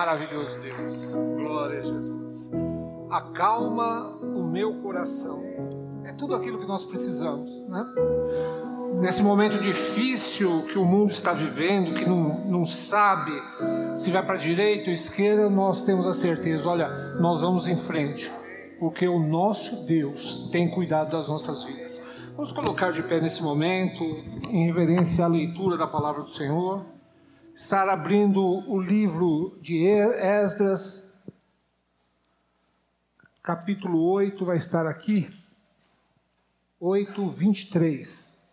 Maravilhoso Deus, glória a Jesus. Acalma o meu coração. É tudo aquilo que nós precisamos, né? Nesse momento difícil que o mundo está vivendo, que não, não sabe se vai para a direita ou esquerda, nós temos a certeza: olha, nós vamos em frente, porque o nosso Deus tem cuidado das nossas vidas. Vamos colocar de pé nesse momento, em reverência à leitura da palavra do Senhor estar abrindo o livro de Esdras, capítulo 8, vai estar aqui, 8, 23.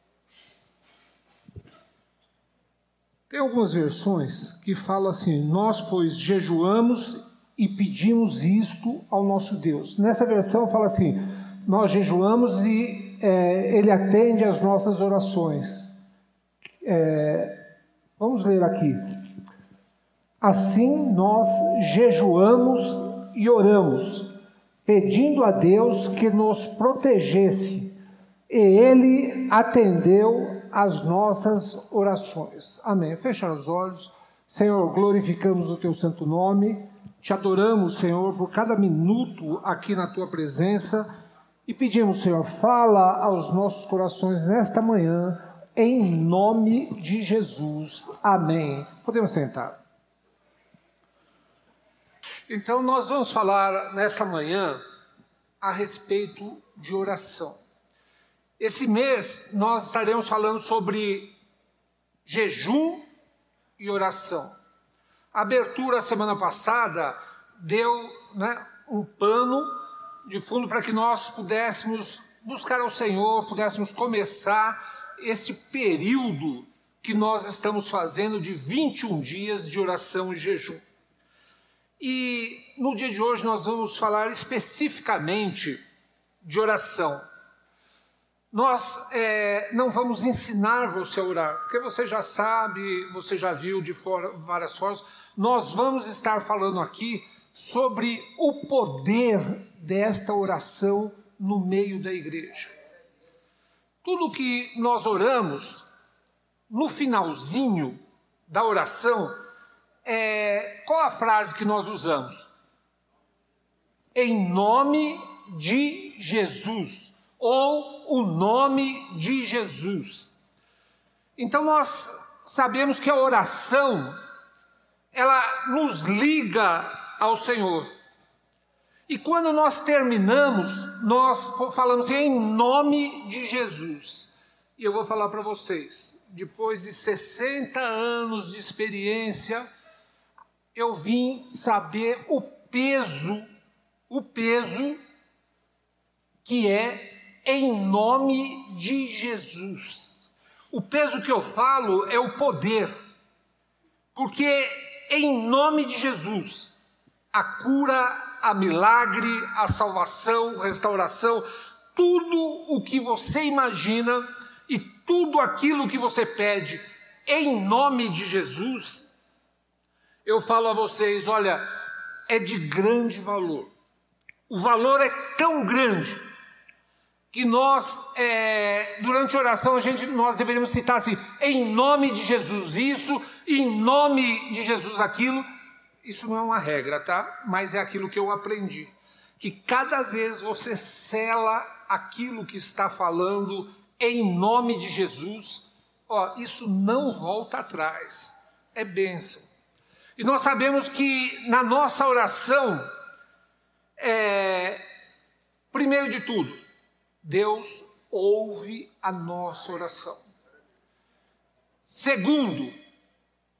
Tem algumas versões que falam assim: Nós, pois, jejuamos e pedimos isto ao nosso Deus. Nessa versão fala assim: Nós jejuamos e é, Ele atende às nossas orações. É, Vamos ler aqui. Assim nós jejuamos e oramos, pedindo a Deus que nos protegesse, e Ele atendeu às nossas orações. Amém. Fecha os olhos. Senhor, glorificamos o teu santo nome, te adoramos, Senhor, por cada minuto aqui na tua presença e pedimos, Senhor, fala aos nossos corações nesta manhã em nome de Jesus. Amém. Podemos sentar. Então, nós vamos falar nessa manhã a respeito de oração. Esse mês nós estaremos falando sobre jejum e oração. A abertura semana passada deu né, um pano de fundo para que nós pudéssemos buscar ao Senhor, pudéssemos começar esse período que nós estamos fazendo de 21 dias de oração e jejum. E no dia de hoje nós vamos falar especificamente de oração. Nós é, não vamos ensinar você a orar, porque você já sabe, você já viu de fora, várias formas. Nós vamos estar falando aqui sobre o poder desta oração no meio da igreja. Tudo que nós oramos, no finalzinho da oração, é, qual a frase que nós usamos? Em nome de Jesus, ou o nome de Jesus. Então nós sabemos que a oração, ela nos liga ao Senhor. E quando nós terminamos, nós falamos em nome de Jesus. E eu vou falar para vocês, depois de 60 anos de experiência, eu vim saber o peso, o peso que é em nome de Jesus. O peso que eu falo é o poder, porque em nome de Jesus, a cura a milagre, a salvação, restauração, tudo o que você imagina e tudo aquilo que você pede em nome de Jesus, eu falo a vocês: olha, é de grande valor. O valor é tão grande que nós, é, durante a oração, a gente, nós deveríamos citar assim: em nome de Jesus isso, em nome de Jesus aquilo isso não é uma regra, tá? Mas é aquilo que eu aprendi. Que cada vez você sela aquilo que está falando em nome de Jesus, ó, isso não volta atrás. É bênção. E nós sabemos que na nossa oração, é, primeiro de tudo, Deus ouve a nossa oração. Segundo,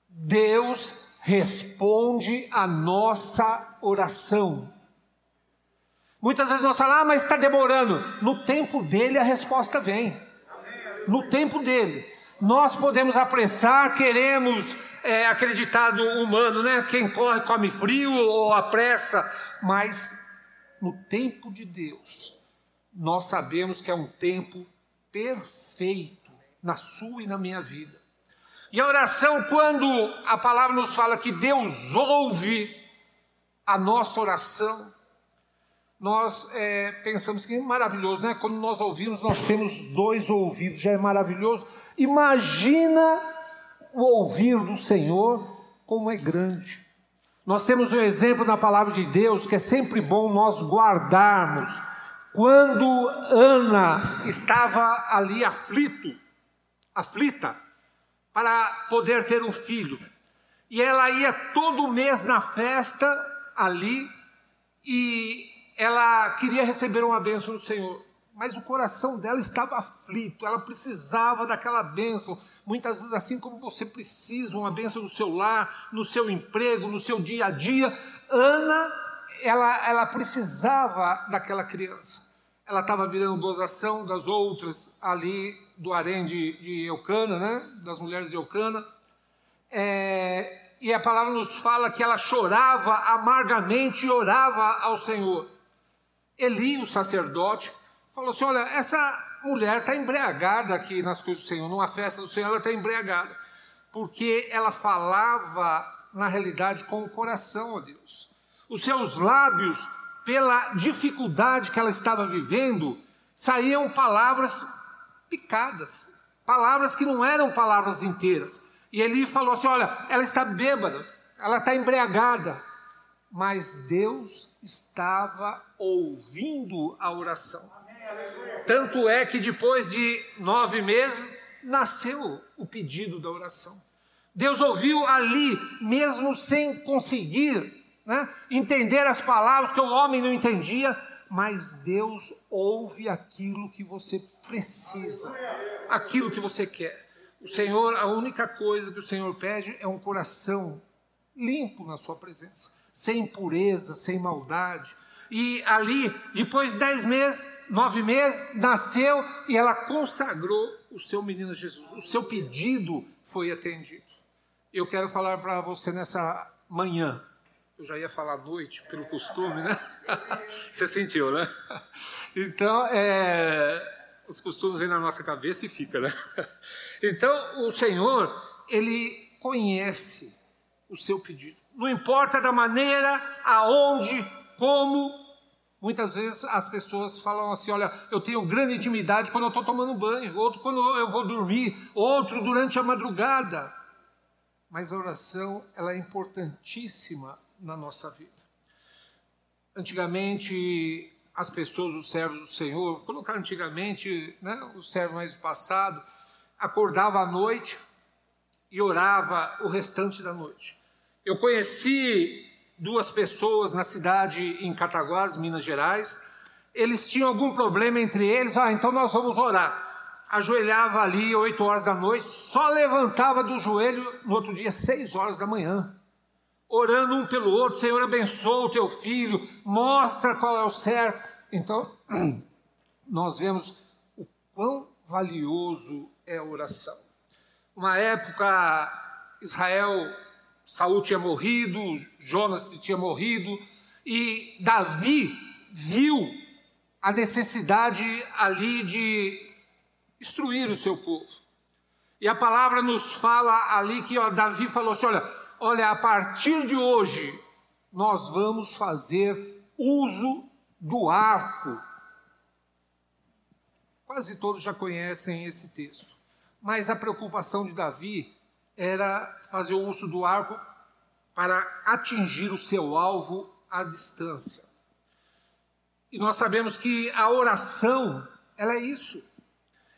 Deus responde a nossa oração. Muitas vezes nós falamos, ah, mas está demorando. No tempo dele a resposta vem. No tempo dele. Nós podemos apressar, queremos é, humano, né? Quem corre come frio ou apressa, mas no tempo de Deus, nós sabemos que é um tempo perfeito na sua e na minha vida. E a oração, quando a palavra nos fala que Deus ouve a nossa oração, nós é, pensamos que é maravilhoso, né? Quando nós ouvimos, nós temos dois ouvidos, já é maravilhoso. Imagina o ouvir do Senhor como é grande. Nós temos um exemplo na palavra de Deus que é sempre bom nós guardarmos. Quando Ana estava ali aflito, aflita, para poder ter um filho, e ela ia todo mês na festa ali, e ela queria receber uma bênção do Senhor, mas o coração dela estava aflito, ela precisava daquela bênção. Muitas vezes, assim como você precisa, uma bênção no seu lar, no seu emprego, no seu dia a dia, Ana, ela, ela precisava daquela criança. Ela estava virando gozação das outras ali do harém de, de Eucana, né? das mulheres de Eucana. É, e a palavra nos fala que ela chorava amargamente e orava ao Senhor. Eli, o sacerdote, falou assim: Olha, essa mulher está embriagada aqui nas coisas do Senhor, numa festa do Senhor, ela está embriagada, porque ela falava, na realidade, com o coração a Deus. Os seus lábios, pela dificuldade que ela estava vivendo, saíam palavras picadas, palavras que não eram palavras inteiras. E ele falou assim: Olha, ela está bêbada, ela está embriagada, mas Deus estava ouvindo a oração. Tanto é que depois de nove meses nasceu o pedido da oração. Deus ouviu ali, mesmo sem conseguir né, entender as palavras que o homem não entendia, mas Deus ouve aquilo que você precisa, aquilo que você quer. O Senhor, a única coisa que o Senhor pede é um coração limpo na Sua presença sem impureza, sem maldade. E ali, depois de dez meses, nove meses, nasceu e ela consagrou o seu menino Jesus. O seu pedido foi atendido. Eu quero falar para você nessa manhã. Eu já ia falar à noite, pelo costume, né? Você sentiu, né? Então, é, os costumes vêm na nossa cabeça e fica, né? Então, o Senhor, Ele conhece o seu pedido não importa da maneira, aonde, como. Muitas vezes as pessoas falam assim: olha, eu tenho grande intimidade quando eu estou tomando banho, outro quando eu vou dormir, outro durante a madrugada. Mas a oração ela é importantíssima na nossa vida. Antigamente, as pessoas, os servos do Senhor, vou colocar antigamente, né, o servo mais do passado, acordava à noite e orava o restante da noite. Eu conheci duas pessoas na cidade em Cataguás, Minas Gerais. Eles tinham algum problema entre eles, ah, então nós vamos orar. Ajoelhava ali oito horas da noite, só levantava do joelho no outro dia, seis horas da manhã. Orando um pelo outro, Senhor abençoa o teu filho, mostra qual é o certo. Então, nós vemos o quão valioso é a oração. Uma época, Israel Saul tinha morrido, Jonas tinha morrido, e Davi viu a necessidade ali de instruir o seu povo. E a palavra nos fala ali que ó, Davi falou assim: olha, olha, a partir de hoje nós vamos fazer uso do arco. Quase todos já conhecem esse texto. Mas a preocupação de Davi era fazer o uso do arco para atingir o seu alvo à distância. E nós sabemos que a oração, ela é isso.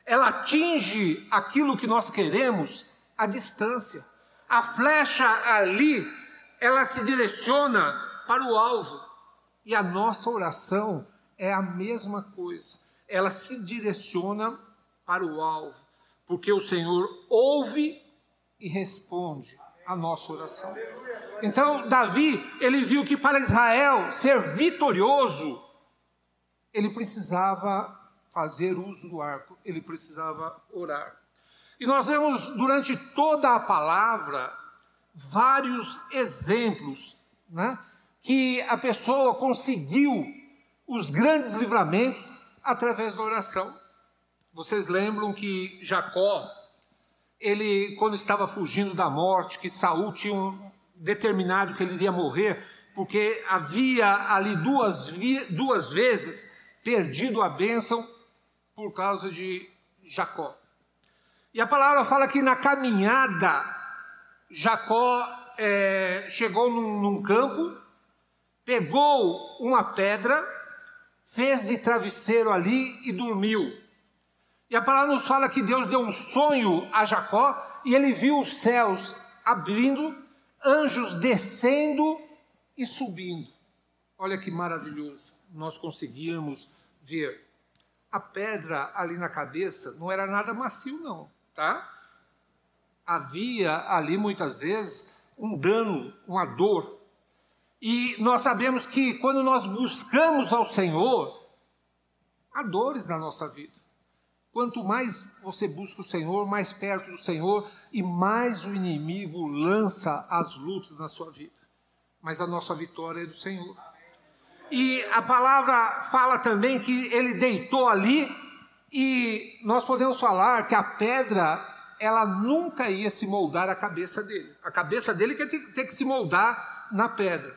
Ela atinge aquilo que nós queremos à distância. A flecha ali, ela se direciona para o alvo. E a nossa oração é a mesma coisa. Ela se direciona para o alvo, porque o Senhor ouve e responde a nossa oração. Então, Davi, ele viu que para Israel ser vitorioso, ele precisava fazer uso do arco, ele precisava orar. E nós vemos durante toda a palavra vários exemplos né, que a pessoa conseguiu os grandes livramentos através da oração. Vocês lembram que Jacó, ele, quando estava fugindo da morte, que Saul tinha um, determinado que ele iria morrer, porque havia ali duas, duas vezes perdido a bênção por causa de Jacó. E a palavra fala que na caminhada, Jacó é, chegou num, num campo, pegou uma pedra, fez de travesseiro ali e dormiu. E a palavra nos fala que Deus deu um sonho a Jacó e ele viu os céus abrindo, anjos descendo e subindo. Olha que maravilhoso nós conseguirmos ver. A pedra ali na cabeça não era nada macio, não, tá? Havia ali muitas vezes um dano, uma dor. E nós sabemos que quando nós buscamos ao Senhor, há dores na nossa vida. Quanto mais você busca o Senhor, mais perto do Senhor e mais o inimigo lança as lutas na sua vida. Mas a nossa vitória é do Senhor. E a palavra fala também que ele deitou ali e nós podemos falar que a pedra ela nunca ia se moldar a cabeça dele. A cabeça dele quer ter, ter que se moldar na pedra.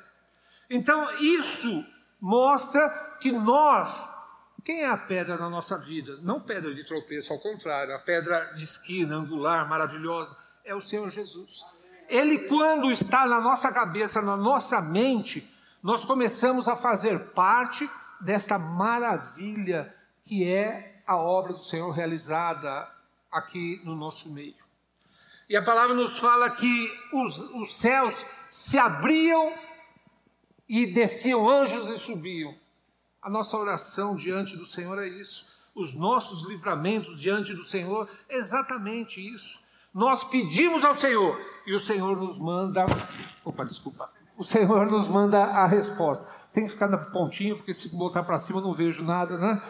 Então isso mostra que nós quem é a pedra na nossa vida? Não pedra de tropeço, ao contrário, a pedra de esquina, angular, maravilhosa, é o Senhor Jesus. Ele, quando está na nossa cabeça, na nossa mente, nós começamos a fazer parte desta maravilha que é a obra do Senhor realizada aqui no nosso meio. E a palavra nos fala que os, os céus se abriam e desciam anjos e subiam. A nossa oração diante do Senhor é isso. Os nossos livramentos diante do Senhor é exatamente isso. Nós pedimos ao Senhor e o Senhor nos manda. Opa, desculpa. O Senhor nos manda a resposta. Tem que ficar na pontinha, porque se botar para cima não vejo nada, né?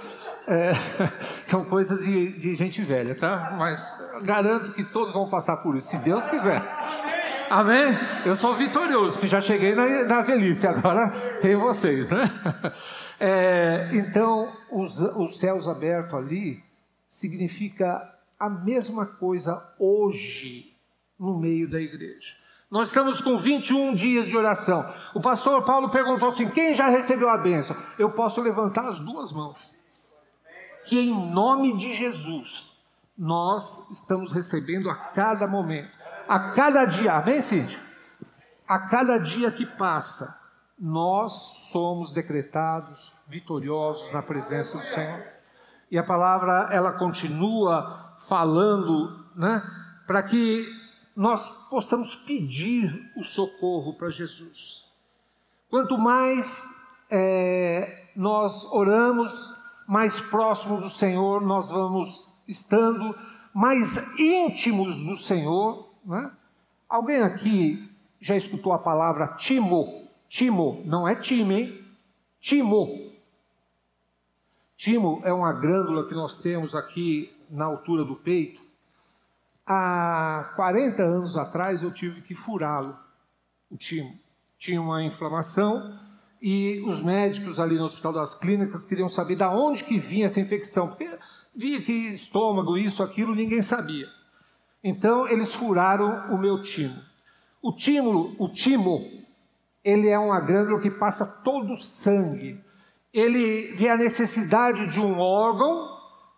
É, são coisas de, de gente velha, tá? Mas garanto que todos vão passar por isso, se Deus quiser. Amém? Eu sou vitorioso, que já cheguei na, na velhice, agora tem vocês, né? É, então, os, os céus abertos ali significa a mesma coisa hoje no meio da igreja. Nós estamos com 21 dias de oração. O pastor Paulo perguntou assim: quem já recebeu a bênção? Eu posso levantar as duas mãos. Que em nome de Jesus, nós estamos recebendo a cada momento a cada dia, amém, Cid? A cada dia que passa, nós somos decretados vitoriosos na presença do Senhor. E a palavra, ela continua falando, né, para que nós possamos pedir o socorro para Jesus. Quanto mais é, nós oramos, mais próximos do Senhor nós vamos estando, mais íntimos do Senhor, né? Alguém aqui já escutou a palavra timo? Timo, não é time, hein? Timo. Timo é uma glândula que nós temos aqui na altura do peito. Há 40 anos atrás eu tive que furá-lo, o timo. Tinha uma inflamação e os médicos ali no Hospital das Clínicas queriam saber de onde que vinha essa infecção, porque via que estômago, isso, aquilo, ninguém sabia. Então eles furaram o meu timo. O timo, o timo, ele é uma glândula que passa todo o sangue. Ele vê a necessidade de um órgão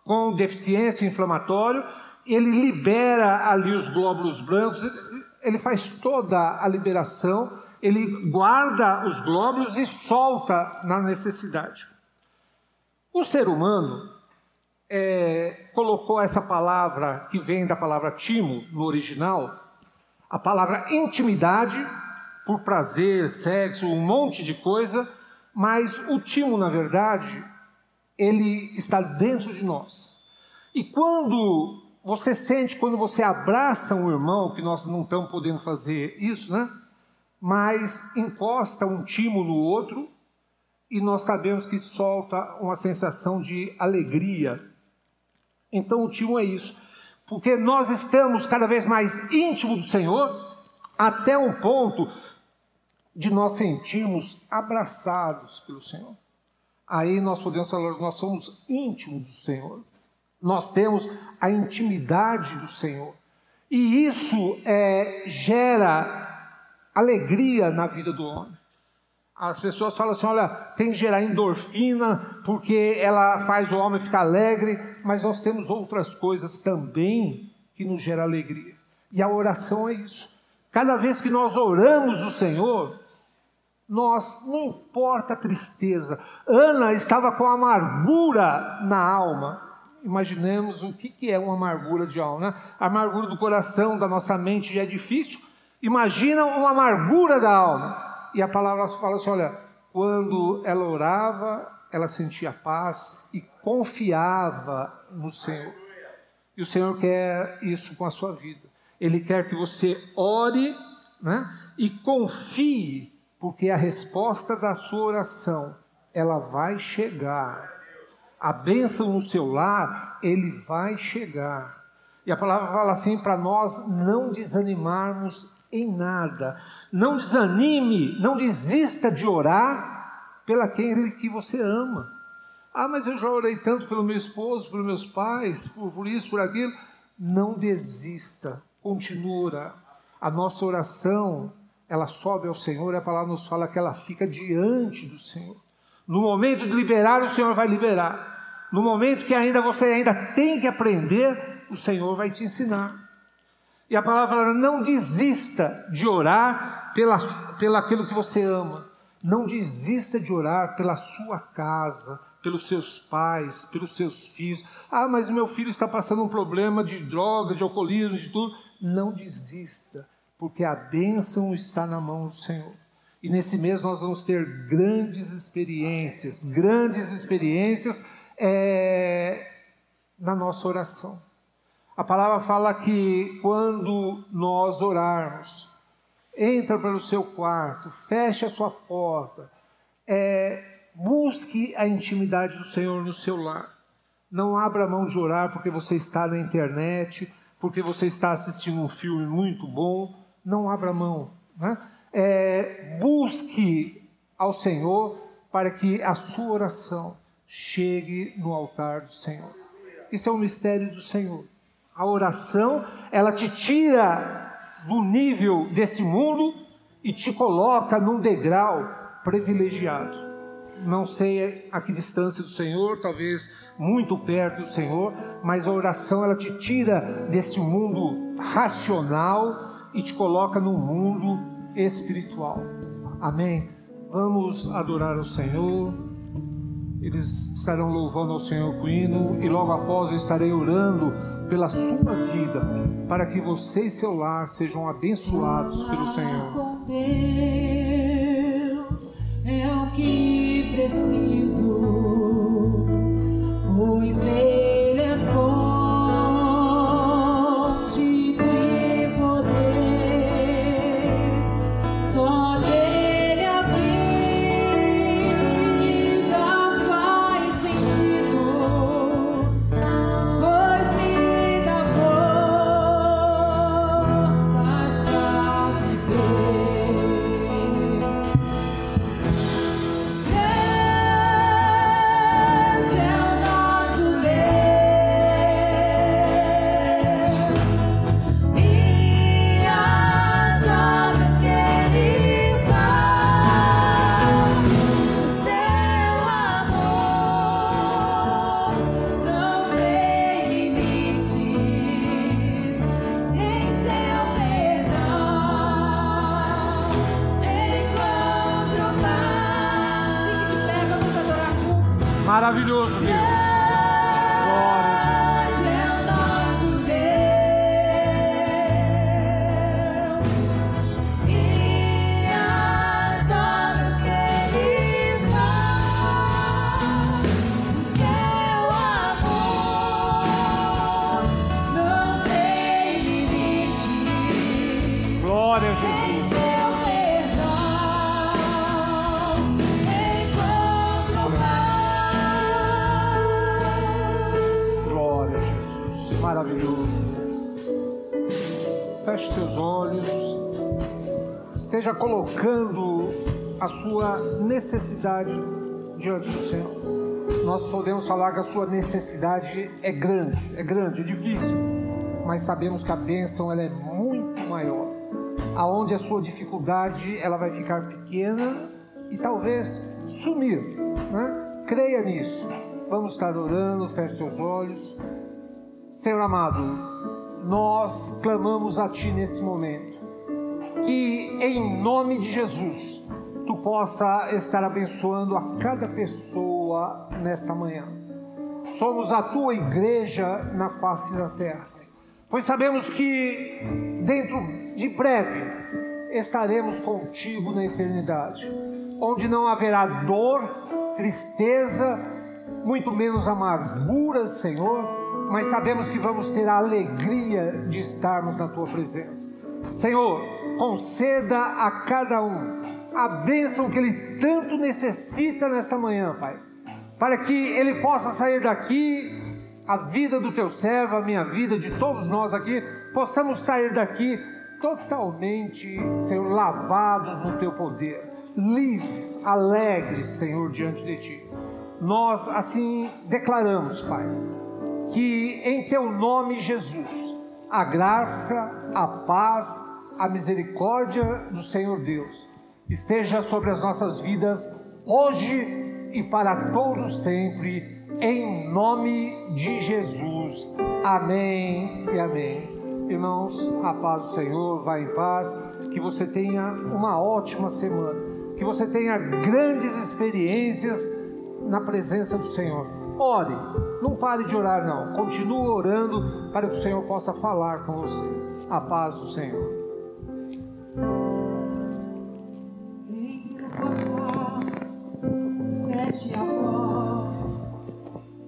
com deficiência inflamatório, ele libera ali os glóbulos brancos, ele faz toda a liberação, ele guarda os glóbulos e solta na necessidade. O ser humano, é, colocou essa palavra que vem da palavra timo no original, a palavra intimidade, por prazer, sexo, um monte de coisa, mas o timo, na verdade, ele está dentro de nós. E quando você sente, quando você abraça um irmão, que nós não estamos podendo fazer isso, né? Mas encosta um timo no outro, e nós sabemos que solta uma sensação de alegria, então o timo é isso. Porque nós estamos cada vez mais íntimos do Senhor, até um ponto de nós sentirmos abraçados pelo Senhor. Aí nós podemos falar, nós somos íntimos do Senhor. Nós temos a intimidade do Senhor. E isso é, gera alegria na vida do homem. As pessoas falam assim: olha, tem que gerar endorfina porque ela faz o homem ficar alegre, mas nós temos outras coisas também que nos geram alegria. E a oração é isso. Cada vez que nós oramos o Senhor, nós, não importa a tristeza. Ana estava com amargura na alma. Imaginemos o que é uma amargura de alma. Né? A amargura do coração, da nossa mente já é difícil. Imagina uma amargura da alma. E a palavra fala assim: olha, quando ela orava, ela sentia paz e confiava no Senhor. E o Senhor quer isso com a sua vida. Ele quer que você ore né, e confie porque a resposta da sua oração, ela vai chegar. A bênção no seu lar, ele vai chegar. E a palavra fala assim para nós não desanimarmos em nada. Não desanime, não desista de orar pelaquele que você ama. Ah, mas eu já orei tanto pelo meu esposo, pelos meus pais, por, por isso, por aquilo. Não desista, continua. A nossa oração ela sobe ao Senhor a palavra nos fala que ela fica diante do Senhor. No momento de liberar, o Senhor vai liberar. No momento que ainda você ainda tem que aprender, o Senhor vai te ensinar. E a palavra fala: não desista de orar pela, pela aquilo que você ama. Não desista de orar pela sua casa, pelos seus pais, pelos seus filhos. Ah, mas meu filho está passando um problema de droga, de alcoolismo, de tudo. Não desista porque a bênção está na mão do Senhor. E nesse mês nós vamos ter grandes experiências, grandes experiências é, na nossa oração. A palavra fala que quando nós orarmos, entra pelo seu quarto, feche a sua porta, é, busque a intimidade do Senhor no seu lar. Não abra mão de orar porque você está na internet, porque você está assistindo um filme muito bom não abra mão. Né? É, busque ao Senhor para que a sua oração chegue no altar do Senhor. Isso é um mistério do Senhor. A oração, ela te tira do nível desse mundo e te coloca num degrau privilegiado. Não sei a que distância do Senhor, talvez muito perto do Senhor, mas a oração ela te tira desse mundo racional e te coloca no mundo espiritual. Amém? Vamos adorar o Senhor. Eles estarão louvando ao Senhor com hino e logo após eu estarei orando pela sua vida, para que você e seu lar sejam abençoados pelo Senhor. É o que preciso, maravilhoso, Deus. Esteja colocando a sua necessidade diante do Senhor. Nós podemos falar que a sua necessidade é grande, é grande, é difícil, mas sabemos que a bênção ela é muito maior. Aonde a sua dificuldade ela vai ficar pequena e talvez sumir, né? Creia nisso. Vamos estar orando, feche seus olhos. Senhor amado, nós clamamos a Ti nesse momento que em nome de Jesus tu possa estar abençoando a cada pessoa nesta manhã. Somos a tua igreja na face da terra, pois sabemos que dentro de breve estaremos contigo na eternidade, onde não haverá dor, tristeza, muito menos amargura, Senhor, mas sabemos que vamos ter a alegria de estarmos na tua presença. Senhor, conceda a cada um a bênção que ele tanto necessita nesta manhã, Pai, para que ele possa sair daqui, a vida do teu servo, a minha vida, de todos nós aqui, possamos sair daqui totalmente, Senhor, lavados no teu poder, livres, alegres, Senhor, diante de ti. Nós assim declaramos, Pai, que em teu nome, Jesus, a graça, a paz, a misericórdia do Senhor Deus esteja sobre as nossas vidas hoje e para todos sempre, em nome de Jesus. Amém e amém. Irmãos, a paz do Senhor, vá em paz, que você tenha uma ótima semana, que você tenha grandes experiências na presença do Senhor. Ore, não pare de orar, não. Continue orando para que o Senhor possa falar com você. A paz do Senhor. feche a porta.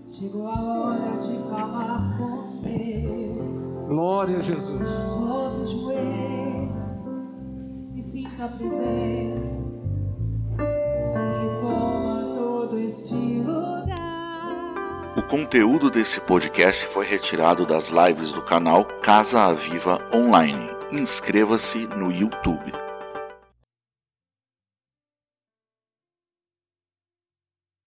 Chegou a hora de falar com Deus. Glória a Jesus. Sobre os joelhos e sinta a presença conteúdo desse podcast foi retirado das lives do canal Casa Aviva Online. Inscreva-se no YouTube.